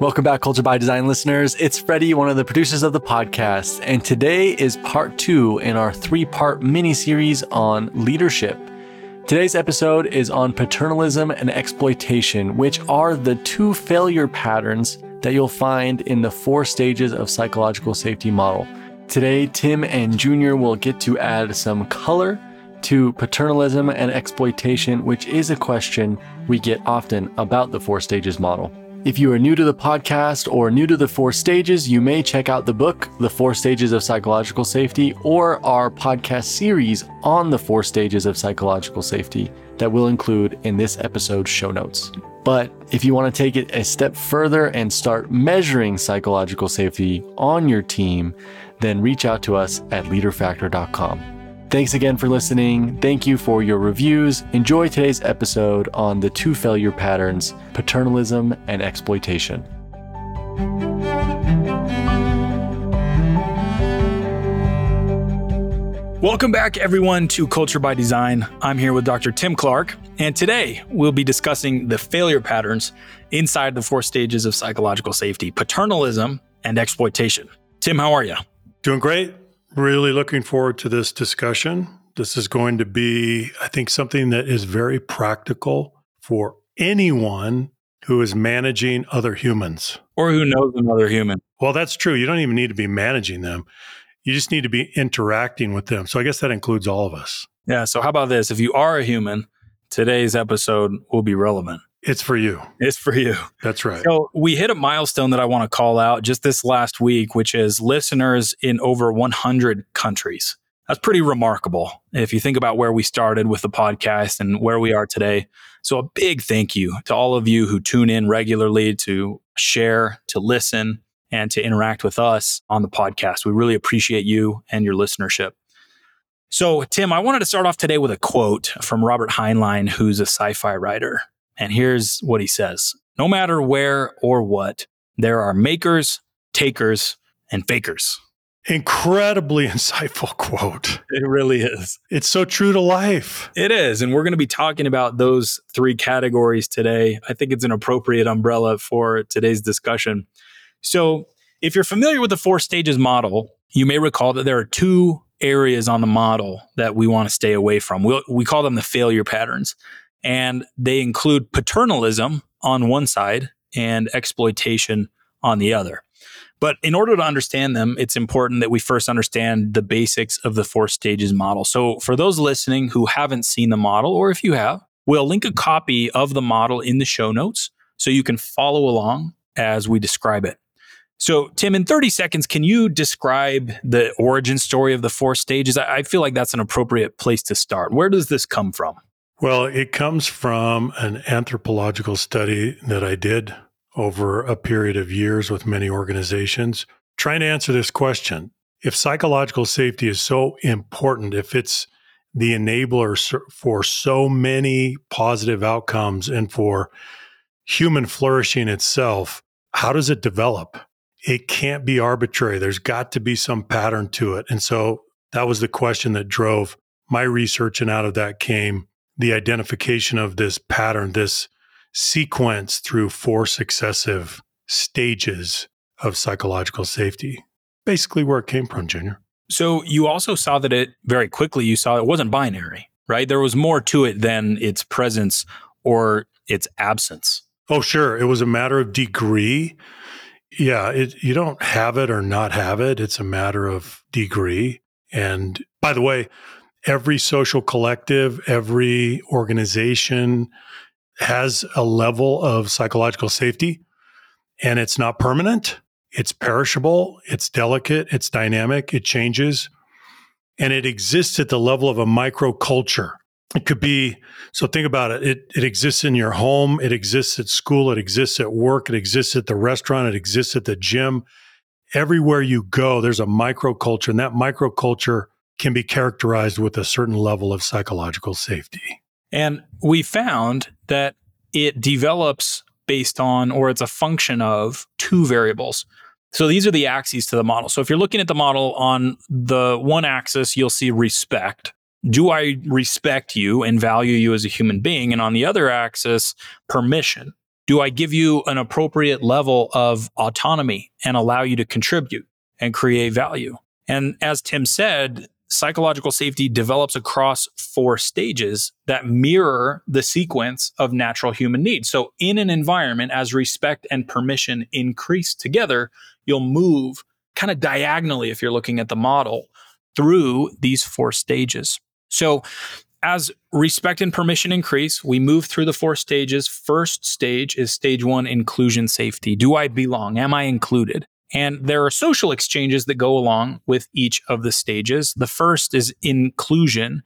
Welcome back, Culture by Design listeners. It's Freddie, one of the producers of the podcast, and today is part two in our three part mini series on leadership. Today's episode is on paternalism and exploitation, which are the two failure patterns that you'll find in the four stages of psychological safety model. Today, Tim and Junior will get to add some color to paternalism and exploitation, which is a question we get often about the four stages model. If you are new to the podcast or new to the four stages, you may check out the book, The Four Stages of Psychological Safety, or our podcast series on the four stages of psychological safety that we'll include in this episode's show notes. But if you want to take it a step further and start measuring psychological safety on your team, then reach out to us at leaderfactor.com. Thanks again for listening. Thank you for your reviews. Enjoy today's episode on the two failure patterns paternalism and exploitation. Welcome back, everyone, to Culture by Design. I'm here with Dr. Tim Clark, and today we'll be discussing the failure patterns inside the four stages of psychological safety paternalism and exploitation. Tim, how are you? Doing great. Really looking forward to this discussion. This is going to be, I think, something that is very practical for anyone who is managing other humans. Or who knows another human. Well, that's true. You don't even need to be managing them. You just need to be interacting with them. So I guess that includes all of us. Yeah. So, how about this? If you are a human, today's episode will be relevant. It's for you. It's for you. That's right. So we hit a milestone that I want to call out just this last week, which is listeners in over 100 countries. That's pretty remarkable if you think about where we started with the podcast and where we are today. So a big thank you to all of you who tune in regularly to share, to listen, and to interact with us on the podcast. We really appreciate you and your listenership. So, Tim, I wanted to start off today with a quote from Robert Heinlein, who's a sci fi writer. And here's what he says No matter where or what, there are makers, takers, and fakers. Incredibly insightful quote. It really is. It's so true to life. It is. And we're going to be talking about those three categories today. I think it's an appropriate umbrella for today's discussion. So, if you're familiar with the four stages model, you may recall that there are two areas on the model that we want to stay away from. we we call them the failure patterns and they include paternalism on one side and exploitation on the other. But in order to understand them, it's important that we first understand the basics of the four stages model. So, for those listening who haven't seen the model, or if you have, we'll link a copy of the model in the show notes so you can follow along as we describe it. So, Tim, in 30 seconds, can you describe the origin story of the four stages? I feel like that's an appropriate place to start. Where does this come from? Well, it comes from an anthropological study that I did over a period of years with many organizations, trying to answer this question. If psychological safety is so important, if it's the enabler for so many positive outcomes and for human flourishing itself, how does it develop? It can't be arbitrary. There's got to be some pattern to it. And so that was the question that drove my research. And out of that came the identification of this pattern, this sequence through four successive stages of psychological safety. Basically, where it came from, Junior. So you also saw that it very quickly, you saw it wasn't binary, right? There was more to it than its presence or its absence. Oh, sure. It was a matter of degree. Yeah, it, you don't have it or not have it. It's a matter of degree. And by the way, every social collective, every organization has a level of psychological safety and it's not permanent. It's perishable. It's delicate. It's dynamic. It changes. And it exists at the level of a microculture. It could be, so think about it. it. It exists in your home. It exists at school. It exists at work. It exists at the restaurant. It exists at the gym. Everywhere you go, there's a microculture. And that microculture can be characterized with a certain level of psychological safety. And we found that it develops based on, or it's a function of two variables. So these are the axes to the model. So if you're looking at the model on the one axis, you'll see respect. Do I respect you and value you as a human being? And on the other axis, permission. Do I give you an appropriate level of autonomy and allow you to contribute and create value? And as Tim said, psychological safety develops across four stages that mirror the sequence of natural human needs. So, in an environment, as respect and permission increase together, you'll move kind of diagonally, if you're looking at the model, through these four stages. So, as respect and permission increase, we move through the four stages. First stage is stage one inclusion safety. Do I belong? Am I included? And there are social exchanges that go along with each of the stages. The first is inclusion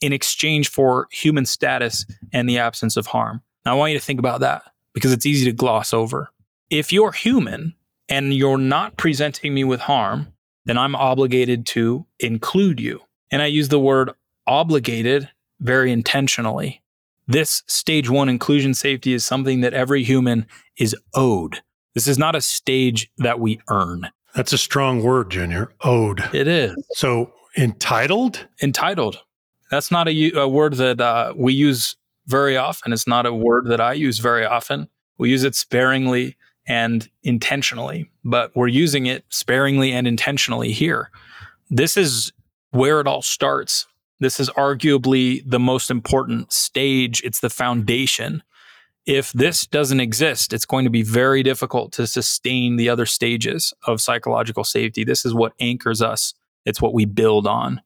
in exchange for human status and the absence of harm. Now, I want you to think about that because it's easy to gloss over. If you're human and you're not presenting me with harm, then I'm obligated to include you. And I use the word obligated very intentionally. This stage one inclusion safety is something that every human is owed. This is not a stage that we earn. That's a strong word, Junior. Owed. It is. So entitled? Entitled. That's not a, a word that uh, we use very often. It's not a word that I use very often. We use it sparingly and intentionally, but we're using it sparingly and intentionally here. This is where it all starts. This is arguably the most important stage. It's the foundation if this doesn't exist, it's going to be very difficult to sustain the other stages of psychological safety. This is what anchors us, it's what we build on.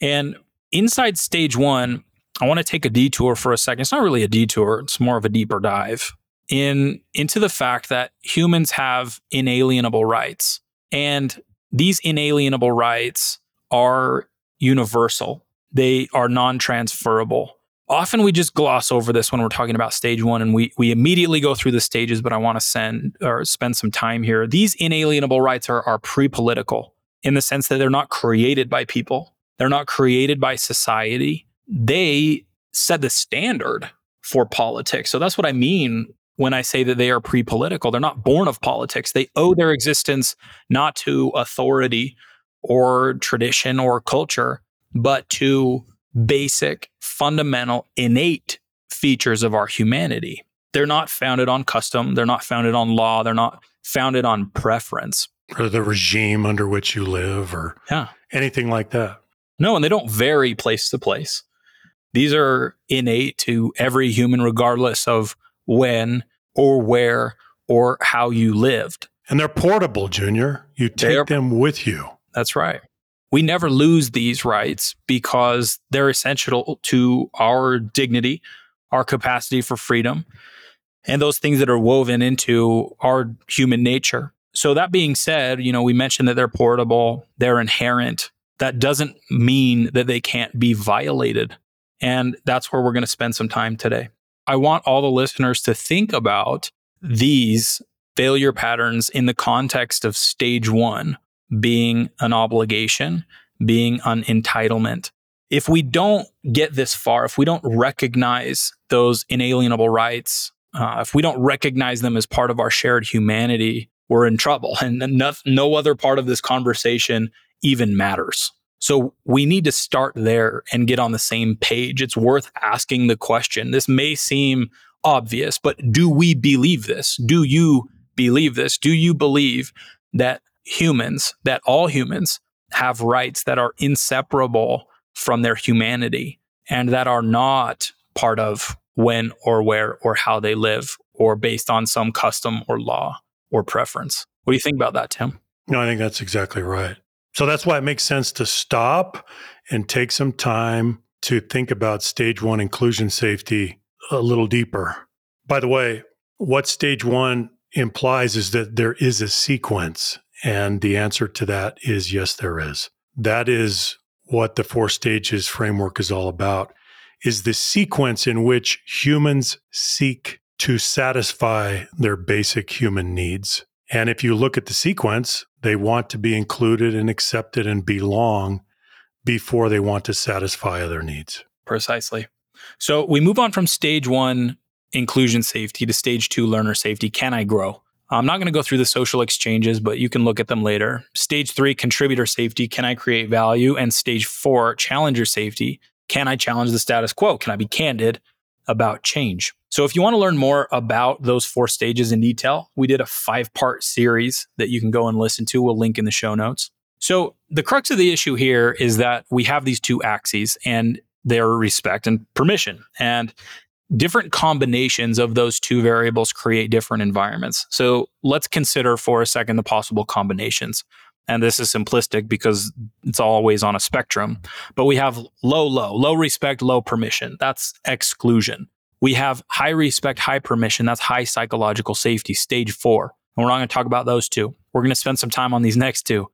And inside stage one, I want to take a detour for a second. It's not really a detour, it's more of a deeper dive in into the fact that humans have inalienable rights. And these inalienable rights are universal. They are non-transferable often we just gloss over this when we're talking about stage one and we, we immediately go through the stages but i want to send or spend some time here. These inalienable rights are, are pre-political in the sense that they're not created by people. They're not created by society. They set the standard for politics. So that's what i mean when i say that they are pre-political. They're not born of politics. They owe their existence not to authority or tradition or culture but to basic, fundamental, innate features of our humanity. They're not founded on custom, they're not founded on law, they're not founded on preference. Or the regime under which you live, or yeah. anything like that. No, and they don't vary place to place. These are innate to every human, regardless of when or where or how you lived. And they're portable, Junior. You take are, them with you. That's right we never lose these rights because they're essential to our dignity, our capacity for freedom, and those things that are woven into our human nature. So, that being said, you know, we mentioned that they're portable, they're inherent. That doesn't mean that they can't be violated. And that's where we're going to spend some time today. I want all the listeners to think about these failure patterns in the context of stage one being an obligation, being an entitlement. If we don't get this far, if we don't recognize those inalienable rights, uh, if we don't recognize them as part of our shared humanity, we're in trouble. And no, no other part of this conversation even matters. So we need to start there and get on the same page. It's worth asking the question. This may seem obvious, but do we believe this? Do you believe this? Do you believe that humans, that all humans have rights that are inseparable from their humanity and that are not part of when or where or how they live or based on some custom or law or preference. What do you think about that, Tim? No, I think that's exactly right. So that's why it makes sense to stop and take some time to think about stage one inclusion safety a little deeper. By the way, what stage one implies is that there is a sequence and the answer to that is yes, there is. That is what the four stages framework is all about is the sequence in which humans seek to satisfy their basic human needs. And if you look at the sequence, they want to be included and accepted and belong before they want to satisfy other needs. Precisely. So we move on from stage one, inclusion safety, to stage two, learner safety. Can I grow? I'm not going to go through the social exchanges, but you can look at them later. Stage three, contributor safety. Can I create value? And stage four, challenger safety. Can I challenge the status quo? Can I be candid about change? So, if you want to learn more about those four stages in detail, we did a five part series that you can go and listen to. We'll link in the show notes. So, the crux of the issue here is that we have these two axes and they're respect and permission. And different combinations of those two variables create different environments. So, let's consider for a second the possible combinations. And this is simplistic because it's always on a spectrum. But we have low, low, low respect, low permission. That's exclusion. We have high respect, high permission. That's high psychological safety, stage four. And we're not going to talk about those two. We're going to spend some time on these next two.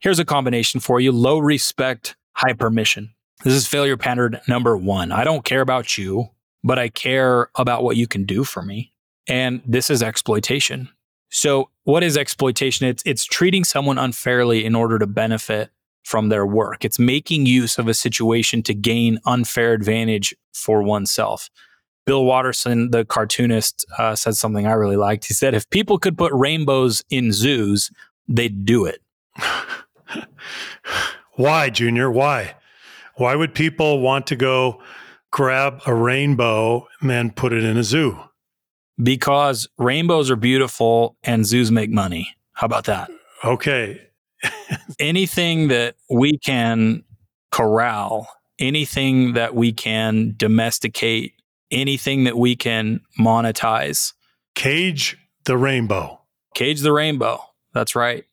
Here's a combination for you low respect, high permission. This is failure pattern number one. I don't care about you, but I care about what you can do for me. And this is exploitation. So, what is exploitation? It's, it's treating someone unfairly in order to benefit from their work. It's making use of a situation to gain unfair advantage for oneself. Bill Watterson, the cartoonist, uh, said something I really liked. He said, if people could put rainbows in zoos, they'd do it. Why, Junior? Why? Why would people want to go grab a rainbow and then put it in a zoo? Because rainbows are beautiful and zoos make money. How about that? Okay. anything that we can corral, anything that we can domesticate, anything that we can monetize. Cage the rainbow. Cage the rainbow. That's right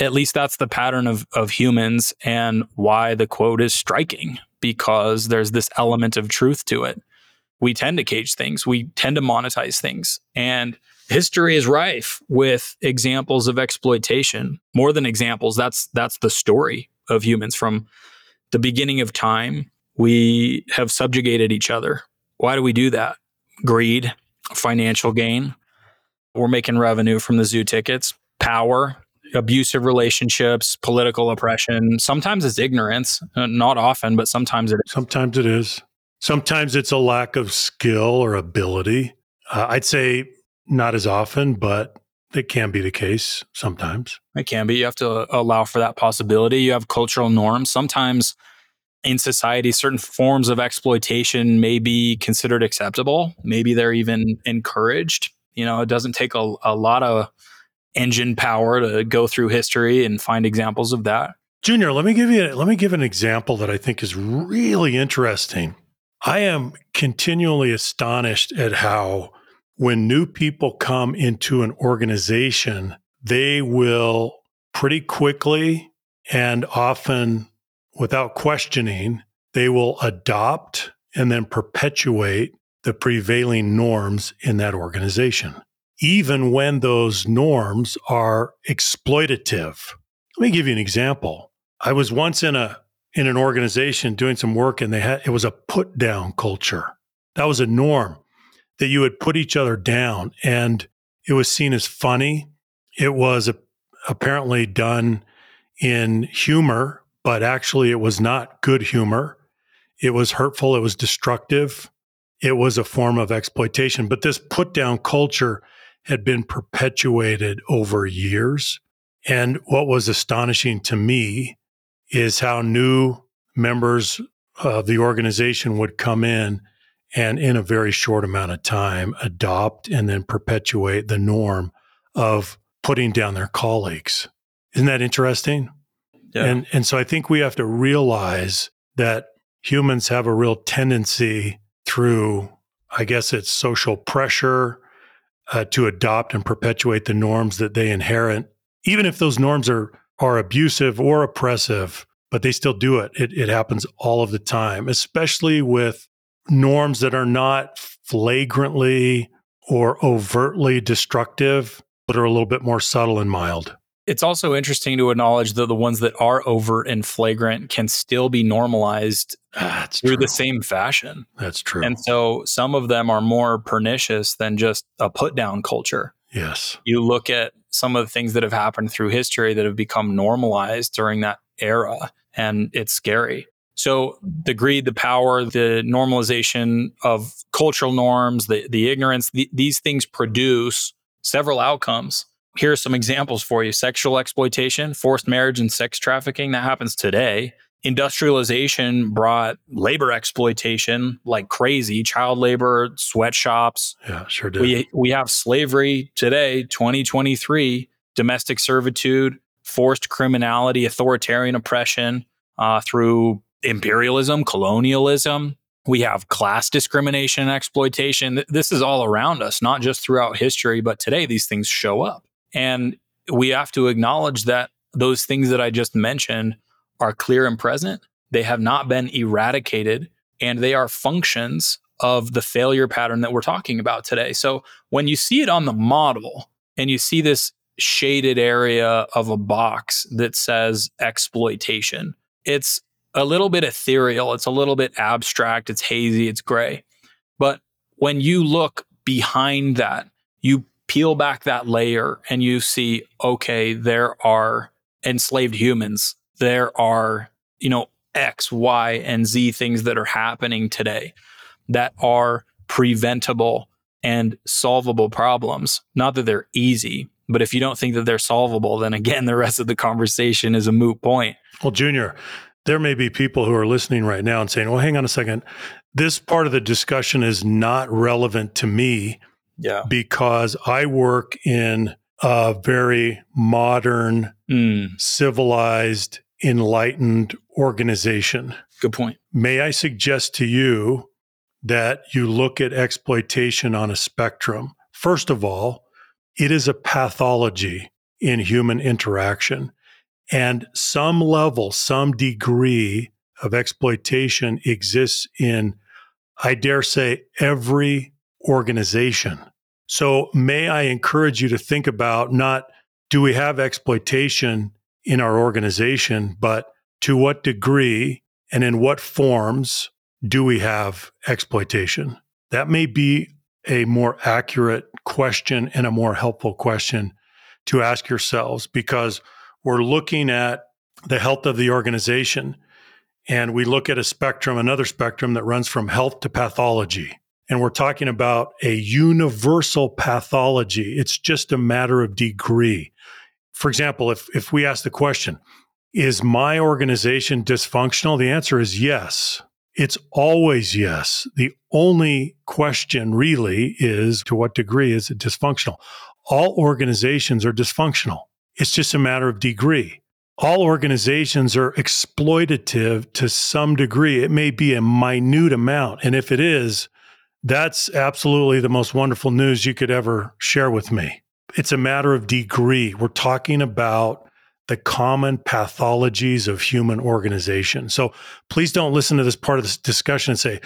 at least that's the pattern of, of humans and why the quote is striking because there's this element of truth to it. We tend to cage things, we tend to monetize things. And history is rife with examples of exploitation. More than examples, that's that's the story of humans from the beginning of time. We have subjugated each other. Why do we do that? Greed, financial gain. We're making revenue from the zoo tickets, power, abusive relationships, political oppression. Sometimes it's ignorance, uh, not often, but sometimes it is. Sometimes it is. Sometimes it's a lack of skill or ability. Uh, I'd say not as often, but it can be the case sometimes. It can be. You have to allow for that possibility. You have cultural norms. Sometimes in society, certain forms of exploitation may be considered acceptable. Maybe they're even encouraged. You know, it doesn't take a, a lot of engine power to go through history and find examples of that. Junior, let me give you let me give an example that I think is really interesting. I am continually astonished at how when new people come into an organization, they will pretty quickly and often without questioning, they will adopt and then perpetuate the prevailing norms in that organization even when those norms are exploitative. Let me give you an example. I was once in a in an organization doing some work and they had it was a put down culture. That was a norm that you would put each other down and it was seen as funny. It was a, apparently done in humor, but actually it was not good humor. It was hurtful, it was destructive. It was a form of exploitation, but this put down culture had been perpetuated over years. And what was astonishing to me is how new members of the organization would come in and, in a very short amount of time, adopt and then perpetuate the norm of putting down their colleagues. Isn't that interesting? Yeah. And, and so I think we have to realize that humans have a real tendency through, I guess it's social pressure, uh, to adopt and perpetuate the norms that they inherit, even if those norms are are abusive or oppressive, but they still do it. It, it happens all of the time, especially with norms that are not flagrantly or overtly destructive, but are a little bit more subtle and mild. It's also interesting to acknowledge that the ones that are overt and flagrant can still be normalized That's through true. the same fashion. That's true. And so some of them are more pernicious than just a put down culture. Yes. You look at some of the things that have happened through history that have become normalized during that era, and it's scary. So the greed, the power, the normalization of cultural norms, the, the ignorance, the, these things produce several outcomes here are some examples for you sexual exploitation, forced marriage, and sex trafficking. That happens today industrialization brought labor exploitation like crazy, child labor, sweatshops. Yeah, sure did. We we have slavery today, 2023, domestic servitude, forced criminality, authoritarian oppression uh, through imperialism, colonialism. We have class discrimination and exploitation. This is all around us, not just throughout history, but today these things show up. And we have to acknowledge that those things that I just mentioned are clear and present. They have not been eradicated, and they are functions of the failure pattern that we're talking about today. So when you see it on the model and you see this shaded area of a box that says exploitation, it's a little bit ethereal, it's a little bit abstract, it's hazy, it's gray. But when you look behind that, you peel back that layer and you see, okay, there are enslaved humans there are, you know, X, Y, and Z things that are happening today that are preventable and solvable problems. Not that they're easy, but if you don't think that they're solvable, then again, the rest of the conversation is a moot point. Well, Junior, there may be people who are listening right now and saying, well, hang on a second. This part of the discussion is not relevant to me yeah. because I work in a very modern, mm. civilized, enlightened organization. Good point. May I suggest to you that you look at exploitation on a spectrum? First of all, it is a pathology in human interaction. And some level, some degree of exploitation exists in, I dare say, every organization. So, may I encourage you to think about not do we have exploitation in our organization, but to what degree and in what forms do we have exploitation? That may be a more accurate question and a more helpful question to ask yourselves because we're looking at the health of the organization and we look at a spectrum, another spectrum that runs from health to pathology. And we're talking about a universal pathology. It's just a matter of degree for example, if, if we ask the question, is my organization dysfunctional? The answer is yes. It's always yes. The only question really is to what degree is it dysfunctional? All organizations are dysfunctional. It's just a matter of degree. All organizations are exploitative to some degree. It may be a minute amount. And if it is, that's absolutely the most wonderful news you could ever share with me it's a matter of degree. We're talking about the common pathologies of human organization. So please don't listen to this part of this discussion and say,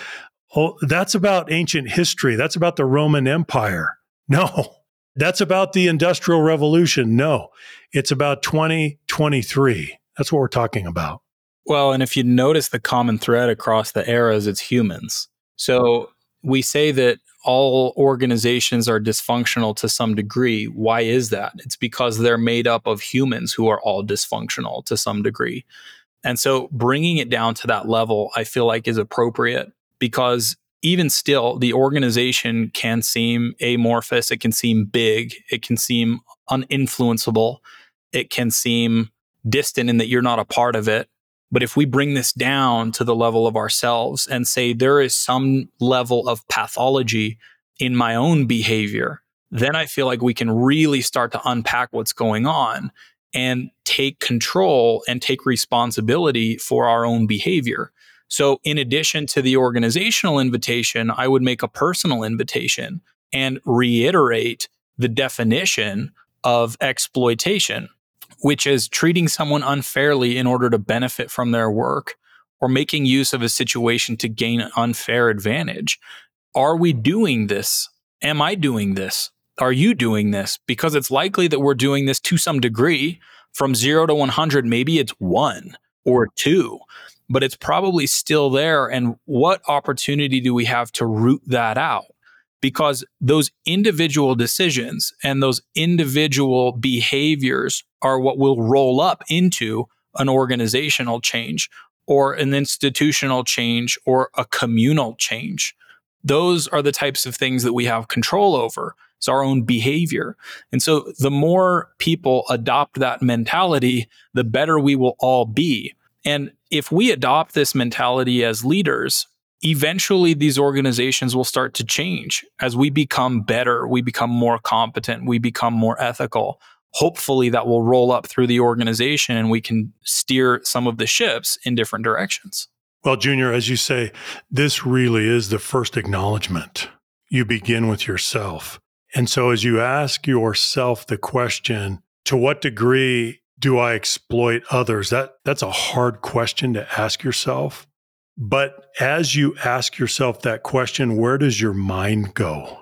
oh, that's about ancient history. That's about the Roman Empire. No, that's about the Industrial Revolution. No, it's about 2023. That's what we're talking about. Well, and if you notice the common thread across the eras, it's humans. So we say that all organizations are dysfunctional to some degree. Why is that? It's because they're made up of humans who are all dysfunctional to some degree. And so bringing it down to that level, I feel like is appropriate because even still, the organization can seem amorphous. It can seem big. It can seem uninfluenceable. It can seem distant in that you're not a part of it. But if we bring this down to the level of ourselves and say there is some level of pathology in my own behavior, then I feel like we can really start to unpack what's going on and take control and take responsibility for our own behavior. So, in addition to the organizational invitation, I would make a personal invitation and reiterate the definition of exploitation which is treating someone unfairly in order to benefit from their work or making use of a situation to gain unfair advantage. Are we doing this? Am I doing this? Are you doing this? Because it's likely that we're doing this to some degree. From zero to 100, maybe it's one or two, but it's probably still there. And what opportunity do we have to root that out? Because those individual decisions and those individual behaviors are what will roll up into an organizational change or an institutional change or a communal change. Those are the types of things that we have control over. It's our own behavior. And so the more people adopt that mentality, the better we will all be. And if we adopt this mentality as leaders, eventually these organizations will start to change as we become better, we become more competent, we become more ethical. Hopefully, that will roll up through the organization and we can steer some of the ships in different directions. Well, Junior, as you say, this really is the first acknowledgement. You begin with yourself. And so, as you ask yourself the question, to what degree do I exploit others? That, that's a hard question to ask yourself. But as you ask yourself that question, where does your mind go?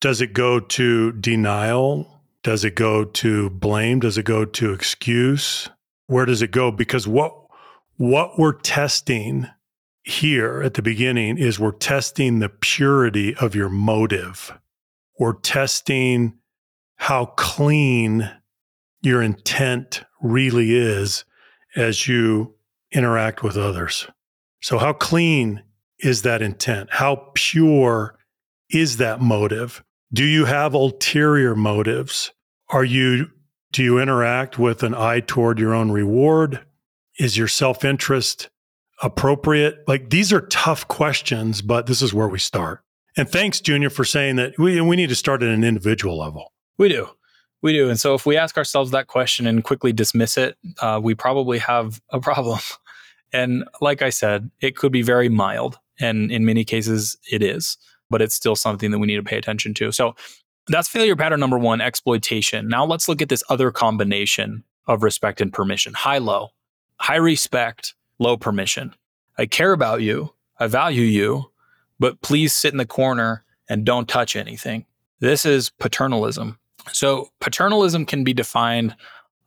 Does it go to denial? Does it go to blame? Does it go to excuse? Where does it go? Because what what we're testing here at the beginning is we're testing the purity of your motive. We're testing how clean your intent really is as you interact with others. So, how clean is that intent? How pure is that motive? Do you have ulterior motives? Are you do you interact with an eye toward your own reward? Is your self interest appropriate? Like these are tough questions, but this is where we start. And thanks, Junior, for saying that we, we need to start at an individual level. We do. We do. And so if we ask ourselves that question and quickly dismiss it, uh, we probably have a problem. and like I said, it could be very mild. And in many cases, it is, but it's still something that we need to pay attention to. So that's failure pattern number one exploitation. Now let's look at this other combination of respect and permission high low high respect, low permission. I care about you, I value you, but please sit in the corner and don't touch anything. This is paternalism. So, paternalism can be defined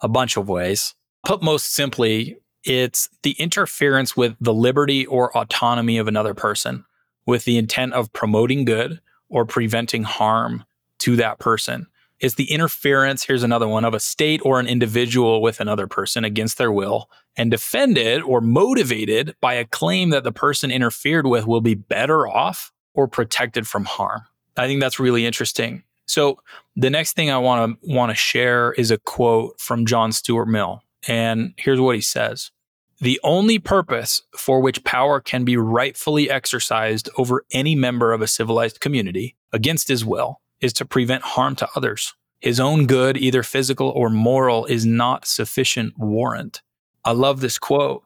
a bunch of ways. Put most simply, it's the interference with the liberty or autonomy of another person with the intent of promoting good or preventing harm to that person. It's the interference, here's another one, of a state or an individual with another person against their will and defended or motivated by a claim that the person interfered with will be better off or protected from harm. I think that's really interesting. So the next thing I want to want to share is a quote from John Stuart Mill. And here's what he says. The only purpose for which power can be rightfully exercised over any member of a civilized community against his will is to prevent harm to others. His own good, either physical or moral, is not sufficient warrant. I love this quote.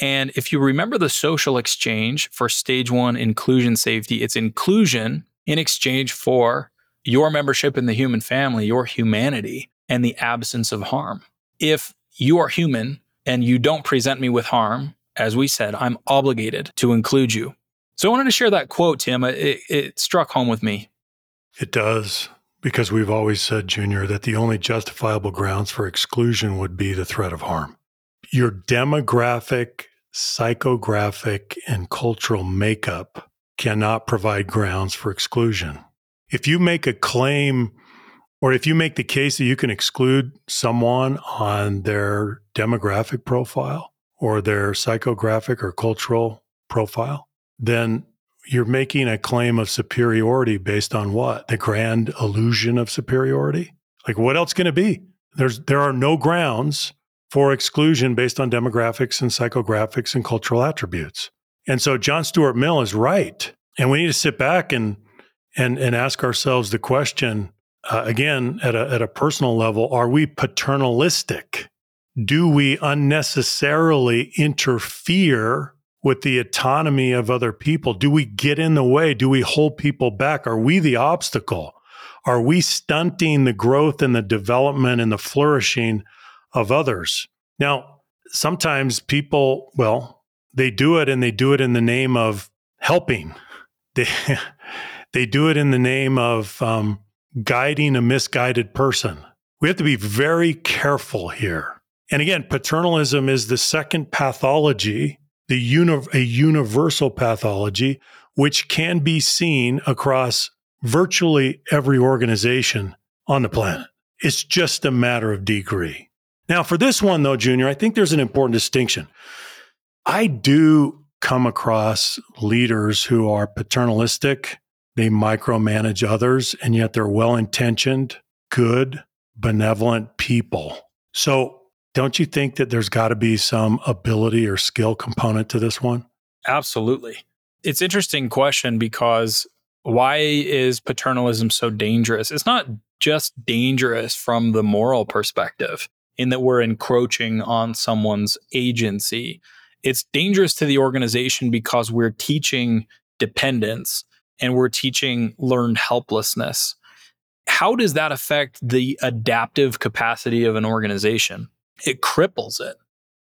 And if you remember the social exchange for stage one inclusion safety, it's inclusion in exchange for your membership in the human family, your humanity, and the absence of harm. If you are human and you don't present me with harm, as we said, I'm obligated to include you. So I wanted to share that quote, Tim. It, it struck home with me. It does, because we've always said, Junior, that the only justifiable grounds for exclusion would be the threat of harm your demographic, psychographic, and cultural makeup cannot provide grounds for exclusion. If you make a claim or if you make the case that you can exclude someone on their demographic profile or their psychographic or cultural profile, then you're making a claim of superiority based on what? The grand illusion of superiority? Like what else can it be? There's there are no grounds for exclusion based on demographics and psychographics and cultural attributes. And so John Stuart Mill is right. And we need to sit back and and and ask ourselves the question uh, again at a at a personal level: Are we paternalistic? Do we unnecessarily interfere with the autonomy of other people? Do we get in the way? Do we hold people back? Are we the obstacle? Are we stunting the growth and the development and the flourishing of others. Now, sometimes people, well, they do it and they do it in the name of helping. They, they do it in the name of um, guiding a misguided person. We have to be very careful here. And again, paternalism is the second pathology, the uni- a universal pathology, which can be seen across virtually every organization on the planet. It's just a matter of degree. Now, for this one, though, Junior, I think there's an important distinction. I do come across leaders who are paternalistic, they micromanage others, and yet they're well intentioned, good, benevolent people. So don't you think that there's got to be some ability or skill component to this one? Absolutely. It's interesting question because why is paternalism so dangerous? It's not just dangerous from the moral perspective in that we're encroaching on someone's agency. It's dangerous to the organization because we're teaching dependence and we're teaching learned helplessness. How does that affect the adaptive capacity of an organization? It cripples it,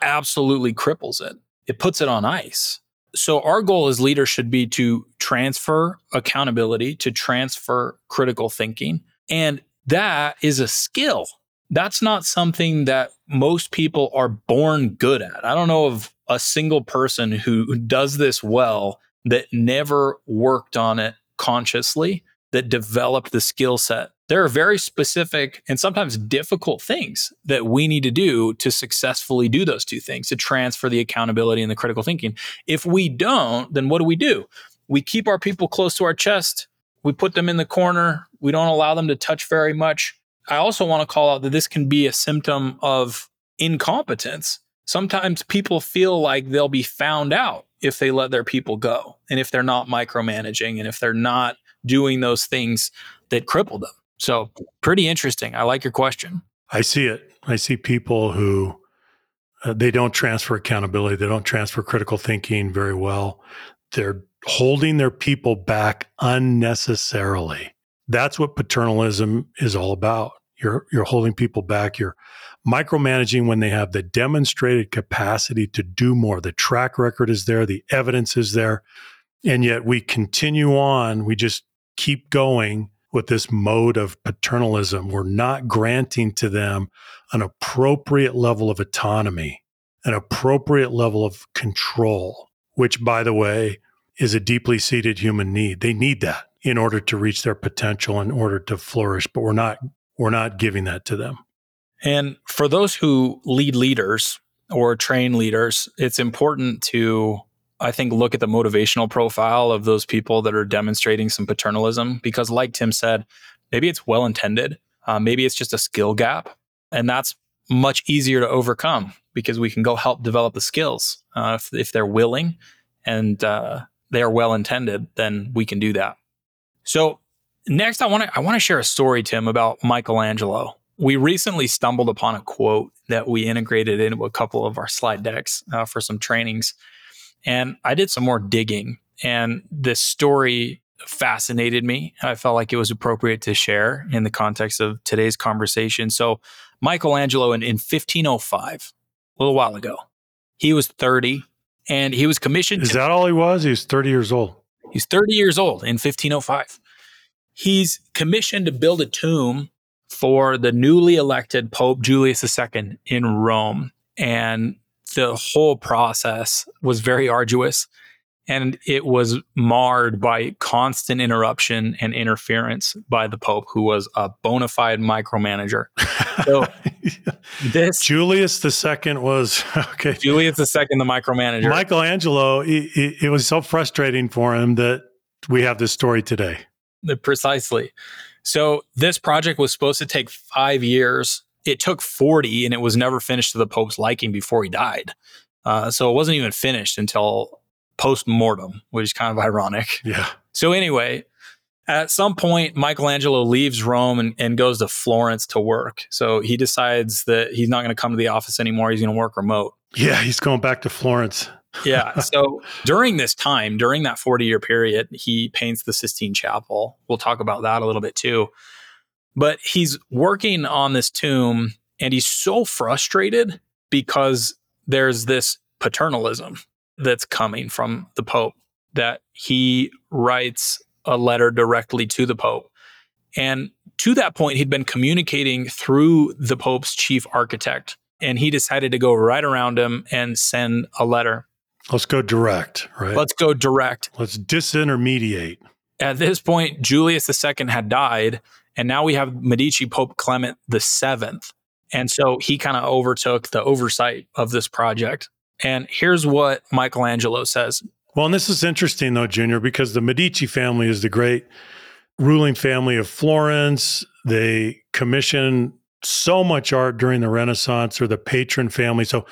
absolutely cripples it. It puts it on ice. So, our goal as leaders should be to transfer accountability, to transfer critical thinking. And that is a skill. That's not something that most people are born good at. I don't know of a single person who does this well that never worked on it consciously, that developed the skill set. There are very specific and sometimes difficult things that we need to do to successfully do those two things, to transfer the accountability and the critical thinking. If we don't, then what do we do? We keep our people close to our chest. We put them in the corner. We don't allow them to touch very much. I also want to call out that this can be a symptom of incompetence. Sometimes people feel like they'll be found out if they let their people go and if they're not micromanaging and if they're not doing those things that cripple them. So, pretty interesting. I like your question. I see it. I see people who uh, they don't transfer accountability, they don't transfer critical thinking very well. They're holding their people back unnecessarily. That's what paternalism is all about. You're you're holding people back. You're micromanaging when they have the demonstrated capacity to do more. The track record is there, the evidence is there. And yet we continue on, we just keep going with this mode of paternalism. We're not granting to them an appropriate level of autonomy, an appropriate level of control, which, by the way, is a deeply seated human need. They need that in order to reach their potential, in order to flourish, but we're not we're not giving that to them. And for those who lead leaders or train leaders, it's important to, I think, look at the motivational profile of those people that are demonstrating some paternalism. Because, like Tim said, maybe it's well intended, uh, maybe it's just a skill gap. And that's much easier to overcome because we can go help develop the skills. Uh, if, if, they're willing and uh, they are well intended, then we can do that. So, next, I want to I want to share a story, Tim, about Michelangelo we recently stumbled upon a quote that we integrated into a couple of our slide decks uh, for some trainings. And I did some more digging, and this story fascinated me. I felt like it was appropriate to share in the context of today's conversation. So, Michelangelo in, in 1505, a little while ago, he was 30 and he was commissioned. Is that all he was? He was 30 years old. He's 30 years old in 1505. He's commissioned to build a tomb for the newly elected Pope Julius II in Rome. And the whole process was very arduous and it was marred by constant interruption and interference by the Pope, who was a bona fide micromanager. So this Julius II was okay. Julius II, the micromanager. Michelangelo, it, it was so frustrating for him that we have this story today. Precisely. So this project was supposed to take five years. It took 40 and it was never finished to the Pope's liking before he died. Uh, so it wasn't even finished until post mortem, which is kind of ironic. Yeah. So anyway, at some point, Michelangelo leaves Rome and, and goes to Florence to work. So he decides that he's not going to come to the office anymore. He's going to work remote. Yeah, he's going back to Florence yeah. So during this time, during that 40 year period, he paints the Sistine Chapel. We'll talk about that a little bit too. But he's working on this tomb and he's so frustrated because there's this paternalism that's coming from the Pope that he writes a letter directly to the Pope. And to that point, he'd been communicating through the Pope's chief architect. And he decided to go right around him and send a letter. Let's go direct, right? Let's go direct. Let's disintermediate. At this point, Julius II had died, and now we have Medici Pope Clement VII. And so he kind of overtook the oversight of this project. And here's what Michelangelo says. Well, and this is interesting, though, Junior, because the Medici family is the great ruling family of Florence. They commission so much art during the Renaissance or the patron family. So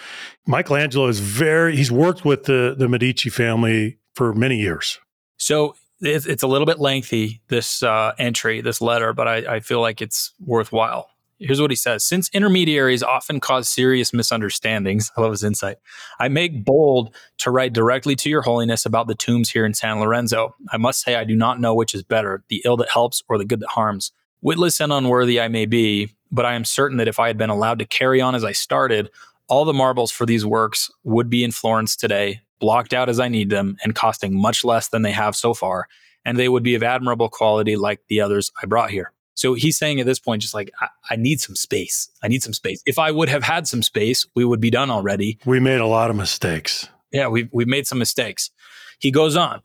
Michelangelo is very, he's worked with the, the Medici family for many years. So it's, a little bit lengthy, this uh, entry, this letter, but I, I feel like it's worthwhile. Here's what he says Since intermediaries often cause serious misunderstandings, I love his insight. I make bold to write directly to your holiness about the tombs here in San Lorenzo. I must say, I do not know which is better, the ill that helps or the good that harms. Witless and unworthy I may be, but I am certain that if I had been allowed to carry on as I started, all the marbles for these works would be in Florence today, blocked out as I need them, and costing much less than they have so far, and they would be of admirable quality like the others I brought here. So he's saying at this point, just like, I, I, need some space. I need some space. If I would have had some space, we would be done already. We made a lot of mistakes. Yeah, we've, we've made some mistakes. He goes on.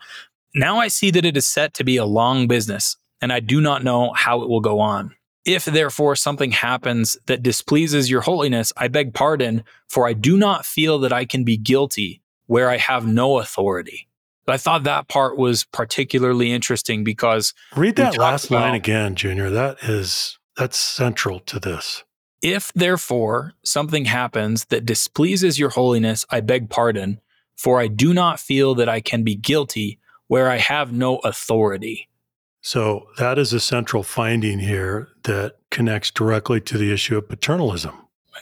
Now I see that it is set to be a long business, and I do not know how it will go on. If therefore something happens that displeases your holiness, I beg pardon, for I do not feel that I can be guilty where I have no authority. But I thought that part was particularly interesting because read that last line again, Junior. That is that's central to this. If therefore something happens that displeases your holiness, I beg pardon, for I do not feel that I can be guilty where I have no authority. So that is a central finding here that connects directly to the issue of paternalism.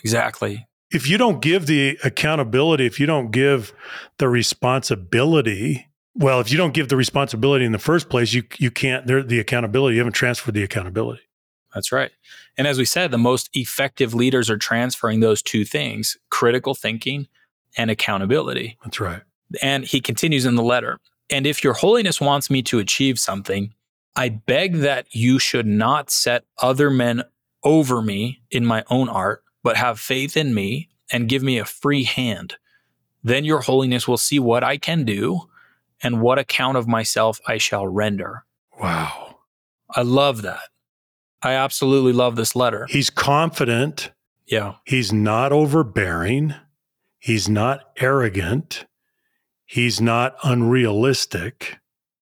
Exactly. If you don't give the accountability, if you don't give the responsibility well, if you don't give the responsibility in the first place, you you can't. There the accountability you haven't transferred the accountability. That's right. And as we said, the most effective leaders are transferring those two things: critical thinking and accountability. That's right. And he continues in the letter. And if your holiness wants me to achieve something, I beg that you should not set other men over me in my own art, but have faith in me and give me a free hand. Then your holiness will see what I can do and what account of myself I shall render. Wow. I love that. I absolutely love this letter. He's confident. Yeah. He's not overbearing. He's not arrogant. He's not unrealistic,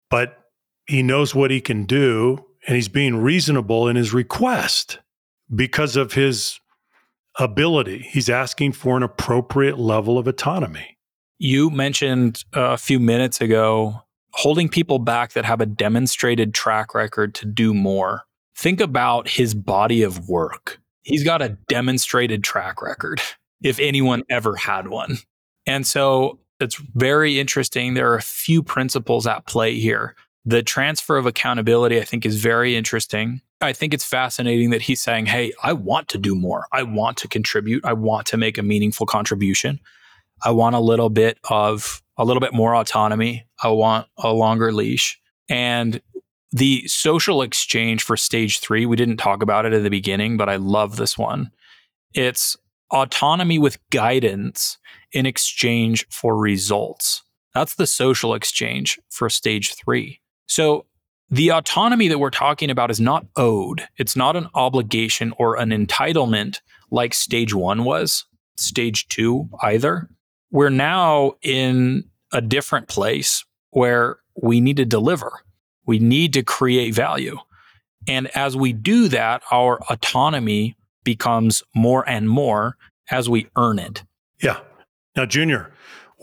but he knows what he can do and he's being reasonable in his request because of his ability. He's asking for an appropriate level of autonomy. You mentioned a few minutes ago holding people back that have a demonstrated track record to do more. Think about his body of work. He's got a demonstrated track record, if anyone ever had one. And so it's very interesting. There are a few principles at play here. The transfer of accountability, I think, is very interesting. I think it's fascinating that he's saying, Hey, I want to do more. I want to contribute. I want to make a meaningful contribution. I want a little bit of a little bit more autonomy. I want a longer leash. And the social exchange for stage three, we didn't talk about it at the beginning, but I love this one. It's autonomy with guidance in exchange for results. That's the social exchange for stage three. So the autonomy that we're talking about is not owed, it's not an obligation or an entitlement like stage one was, stage two either we're now in a different place where we need to deliver. We need to create value. And as we do that, our autonomy becomes more and more as we earn it. Yeah. Now, Junior,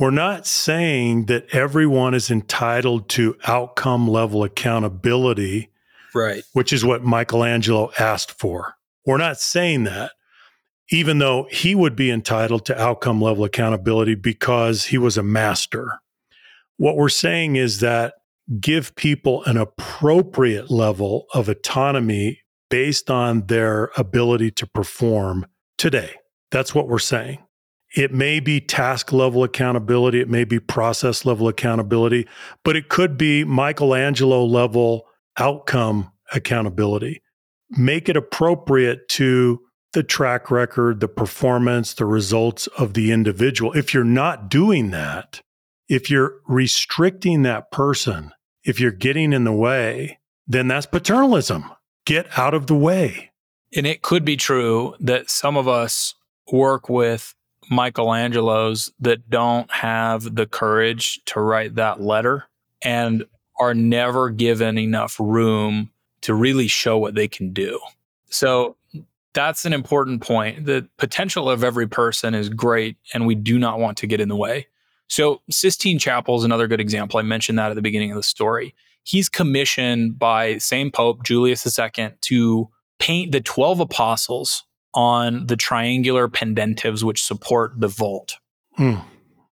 we're not saying that everyone is entitled to outcome level accountability, right? Which is what Michelangelo asked for. We're not saying that even though he would be entitled to outcome level accountability because he was a master. What we're saying is that give people an appropriate level of autonomy based on their ability to perform today. That's what we're saying. It may be task level accountability, it may be process level accountability, but it could be Michelangelo level outcome accountability. Make it appropriate to the track record, the performance, the results of the individual. If you're not doing that, if you're restricting that person, if you're getting in the way, then that's paternalism. Get out of the way. And it could be true that some of us work with Michelangelos that don't have the courage to write that letter and are never given enough room to really show what they can do. So that's an important point. The potential of every person is great, and we do not want to get in the way. So, Sistine Chapel is another good example. I mentioned that at the beginning of the story. He's commissioned by same Pope Julius II to paint the 12 apostles on the triangular pendentives which support the vault. Hmm.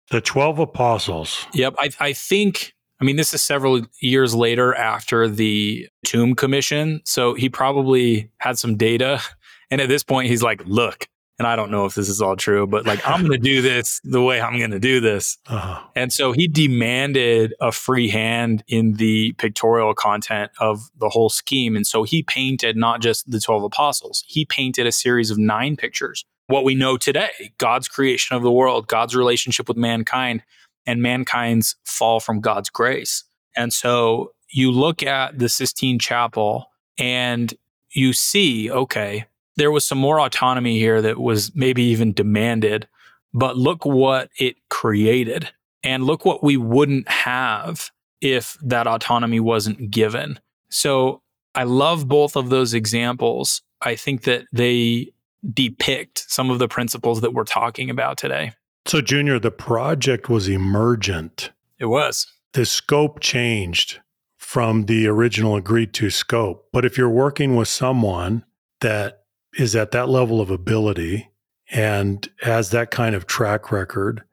The 12 apostles. Yep. I, I think, I mean, this is several years later after the tomb commission. So he probably had some data. And at this point, he's like, look, and I don't know if this is all true, but like, I'm going to do this the way I'm going to do this. Uh-huh. And so he demanded a free hand in the pictorial content of the whole scheme. And so he painted not just the 12 apostles, he painted a series of nine pictures. What we know today God's creation of the world, God's relationship with mankind, and mankind's fall from God's grace. And so you look at the Sistine Chapel and you see, okay, there was some more autonomy here that was maybe even demanded, but look what it created. And look what we wouldn't have if that autonomy wasn't given. So I love both of those examples. I think that they depict some of the principles that we're talking about today. So, Junior, the project was emergent. It was. The scope changed from the original agreed to scope. But if you're working with someone that is at that level of ability and has that kind of track record,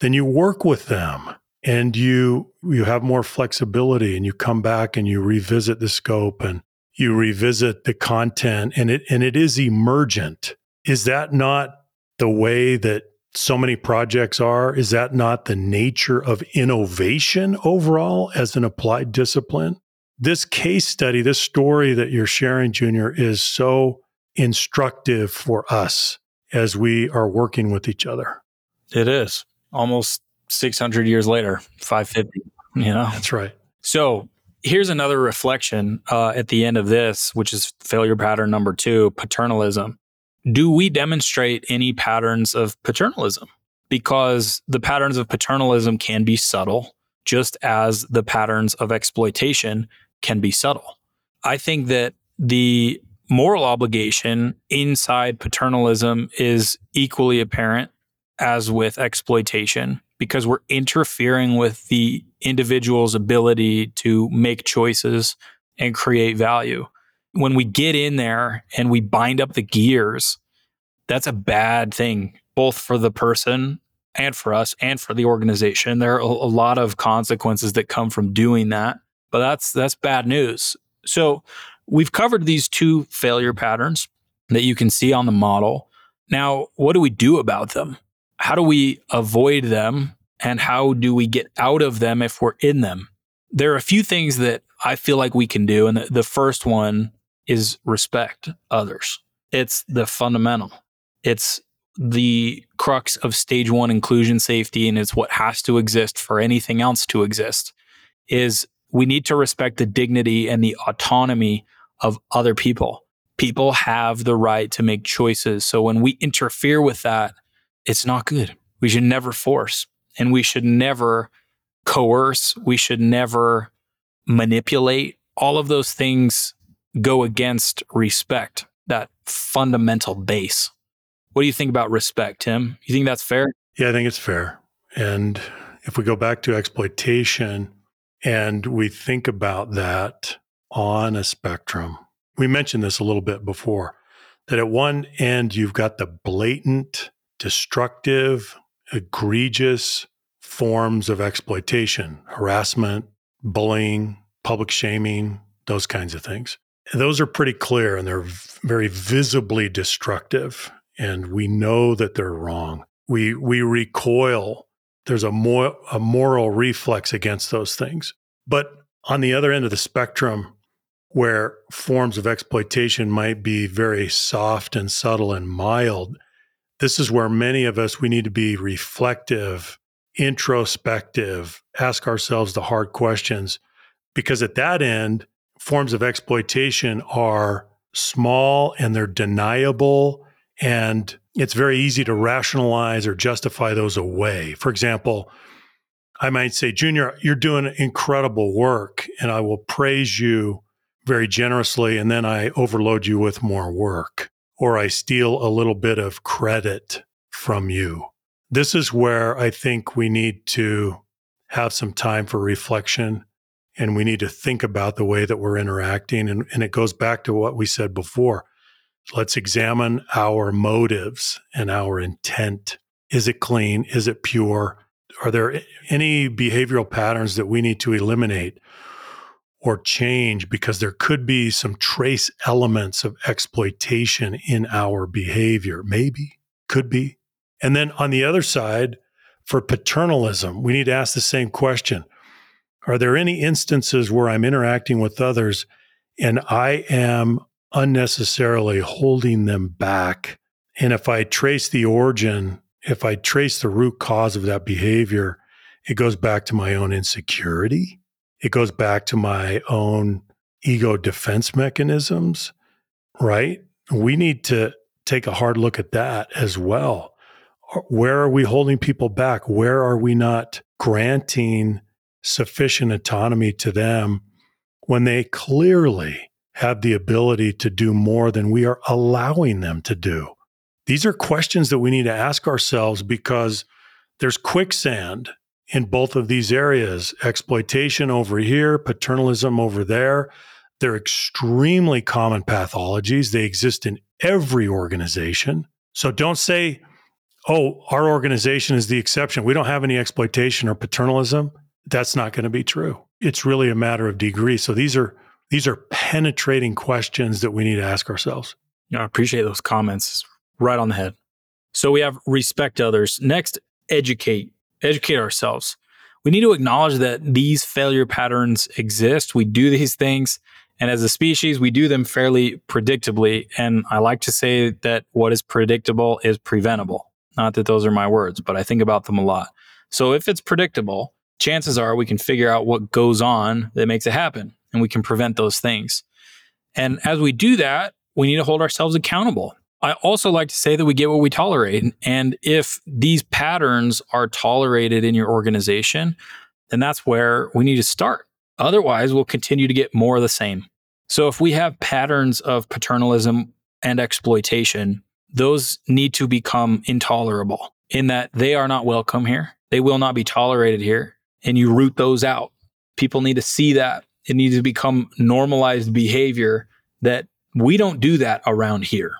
then you work with them and you you have more flexibility and you come back and you revisit the scope and you revisit the content and it and it is emergent. Is that not the way that so many projects are? Is that not the nature of innovation overall as an applied discipline? This case study, this story that you're sharing, Junior, is so instructive for us as we are working with each other. It is almost 600 years later, 550, you know? That's right. So here's another reflection uh, at the end of this, which is failure pattern number two paternalism. Do we demonstrate any patterns of paternalism? Because the patterns of paternalism can be subtle, just as the patterns of exploitation can be subtle. I think that the moral obligation inside paternalism is equally apparent as with exploitation because we're interfering with the individual's ability to make choices and create value. When we get in there and we bind up the gears, that's a bad thing, both for the person and for us and for the organization. There are a, lot of consequences that come from doing that, but that's that's bad news. So We've covered these two failure patterns that you can see on the model. Now, what do we do about them? How do we avoid them? And how do we get out of them if we're in them? There are a few things that I feel like we can do. And the, the first one is respect others. It's the fundamental. It's the crux of stage one inclusion safety, and it's what has to exist for anything else to exist. Is we need to respect the dignity and the autonomy of other people. People have the right to make choices. So when we interfere with that, it's not good. We should never force and we should never coerce. We should never manipulate. All of those things go against respect, that fundamental base. What do you think about respect, Tim? You think that's fair? Yeah, I think it's fair. And if we go back to exploitation and we think about that, on a spectrum. We mentioned this a little bit before that at one end, you've got the blatant, destructive, egregious forms of exploitation, harassment, bullying, public shaming, those kinds of things. those are pretty clear and they're very visibly destructive. And we know that they're wrong. We, we recoil. There's a, more, a moral reflex against those things. But on the other end of the spectrum, where forms of exploitation might be very soft and subtle and mild, this is where many of us we need to be reflective, introspective, ask ourselves the hard questions because at that end forms of exploitation are small and they're deniable and it's very easy to rationalize or justify those away. For example, I might say, Junior, you're doing incredible work, and I will praise you very generously and then I overload you with more work. or I steal a little bit of credit from you. This is where I think we need to have some time for reflection and we need to think about the way that we're interacting. And, and it goes back to what we said before. Let's examine our motives and our intent. Is it clean? Is it pure? Are there any behavioral patterns that we need to eliminate or change because there could be some trace elements of exploitation in our behavior? Maybe, could be. And then on the other side, for paternalism, we need to ask the same question Are there any instances where I'm interacting with others and I am unnecessarily holding them back? And if I trace the origin, if I trace the root cause of that behavior, it goes back to my own insecurity. It goes back to my own ego defense mechanisms, right? We need to take a hard look at that as well. Where are we holding people back? Where are we not granting sufficient autonomy to them when they clearly have the ability to do more than we are allowing them to do? These are questions that we need to ask ourselves because there's quicksand in both of these areas exploitation over here, paternalism over there. They're extremely common pathologies. They exist in every organization. So don't say, oh, our organization is the exception. We don't have any exploitation or paternalism. That's not going to be true. It's really a matter of degree. So these are these are penetrating questions that we need to ask ourselves. I appreciate those comments right on the head. So we have respect others. Next, educate, educate ourselves. We need to acknowledge that these failure patterns exist. We do these things. And as a species, we do them fairly predictably. And I like to say that what is predictable is preventable. Not that those are my words, but I think about them a lot. So if it's predictable, chances are we can figure out what goes on that makes it happen and we can prevent those things. And as we do that, we need to hold ourselves accountable. I also like to say that we get what we tolerate. And if these patterns are tolerated in your organization, then that's where we need to start. Otherwise, we'll continue to get more of the same. So if we have patterns of paternalism and exploitation, those need to become intolerable in that they are not welcome here. They will not be tolerated here. And you root those out. People need to see that. It needs to become normalized behavior that we don't do that around here.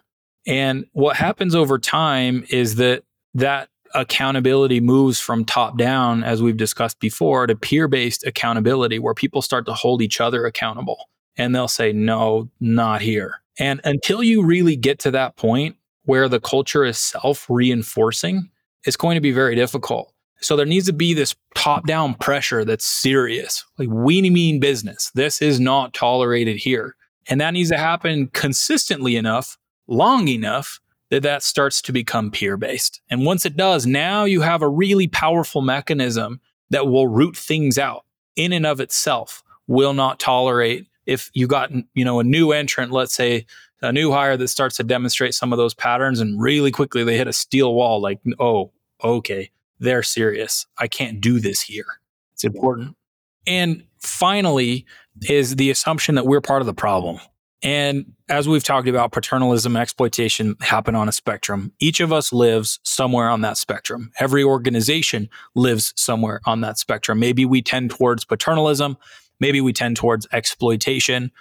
And what happens over time is that that accountability moves from top down, as we've discussed before, to peer based accountability, where people start to hold each other accountable and they'll say, no, not here. And until you really get to that point where the culture is self reinforcing, it's going to be very difficult. So there needs to be this top down pressure that's serious. Like, we mean business. This is not tolerated here. And that needs to happen consistently enough long enough that that starts to become peer based. And once it does, now you have a really powerful mechanism that will root things out in and of itself, will not tolerate if you got, you know, a new entrant, let's say a new hire that starts to demonstrate some of those patterns and really quickly they hit a steel wall like, oh, okay, they're serious. I can't do this here. It's important. And finally, is the assumption that we're part of the problem. And as we've talked about, paternalism and exploitation happen on a spectrum. Each of us lives somewhere on that spectrum. Every organization lives somewhere on that spectrum. Maybe we tend towards paternalism, maybe we tend towards exploitation,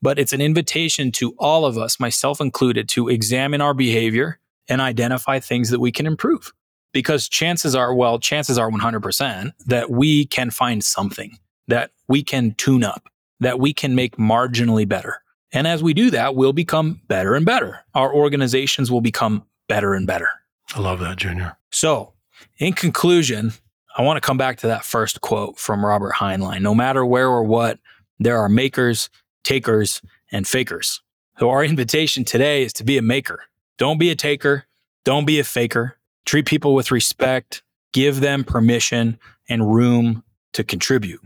but it's an invitation to all of us, myself included, to examine our behavior and identify things that we can improve. Because chances are, well, chances are 100% that we can find something that we can tune up, that we can make marginally better and as we do that, we'll become better and better. Our organizations will become better and better. I love that, Junior. So, in conclusion, I want to come back to that first quote from Robert Heinlein. No matter where or what, there are makers, takers, and fakers. So, our invitation today is to be a maker. Don't be a taker. Don't be a faker. Treat people with respect. Give them permission and room to contribute.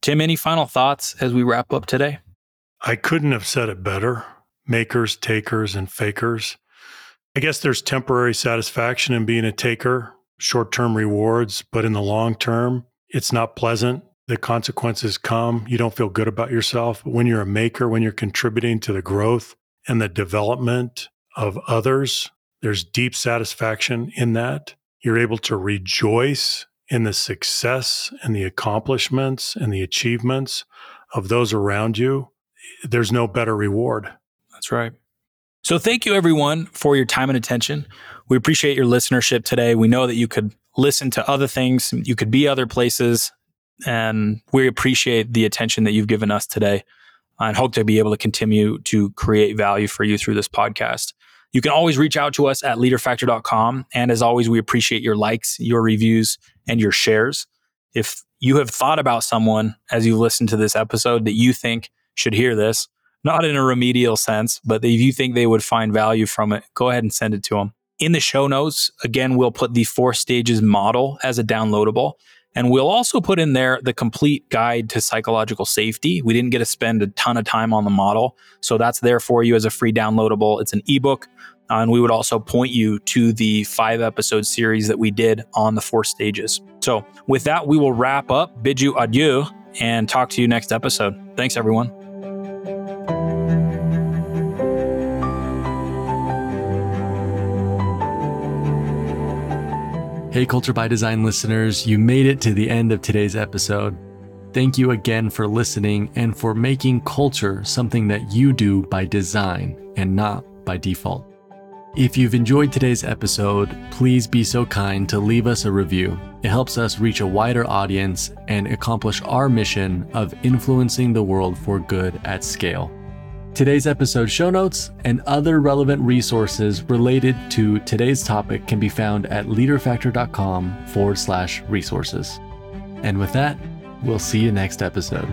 Tim, any final thoughts as we wrap up today? I couldn't have said it better. Makers, takers, and fakers. I guess there's temporary satisfaction in being a taker, short term rewards, but in the long term, it's not pleasant. The consequences come. You don't feel good about yourself. But when you're a maker, when you're contributing to the growth and the development of others. There's deep satisfaction in that. You're able to rejoice in the success and the accomplishments and the achievements of those around you. There's no better reward. That's right. So, thank you everyone for your time and attention. We appreciate your listenership today. We know that you could listen to other things, you could be other places, and we appreciate the attention that you've given us today and hope to be able to continue to create value for you through this podcast. You can always reach out to us at leaderfactor.com. And as always, we appreciate your likes, your reviews, and your shares. If you have thought about someone as you listen to this episode that you think should hear this, not in a remedial sense, but if you think they would find value from it, go ahead and send it to them. In the show notes, again, we'll put the four stages model as a downloadable. And we'll also put in there the complete guide to psychological safety. We didn't get to spend a ton of time on the model. So that's there for you as a free downloadable. It's an ebook. Uh, and we would also point you to the five episode series that we did on the four stages. So, with that, we will wrap up, bid you adieu, and talk to you next episode. Thanks, everyone. Hey, Culture by Design listeners, you made it to the end of today's episode. Thank you again for listening and for making culture something that you do by design and not by default. If you've enjoyed today's episode, please be so kind to leave us a review. It helps us reach a wider audience and accomplish our mission of influencing the world for good at scale. Today's episode show notes and other relevant resources related to today's topic can be found at leaderfactor.com forward slash resources. And with that, we'll see you next episode.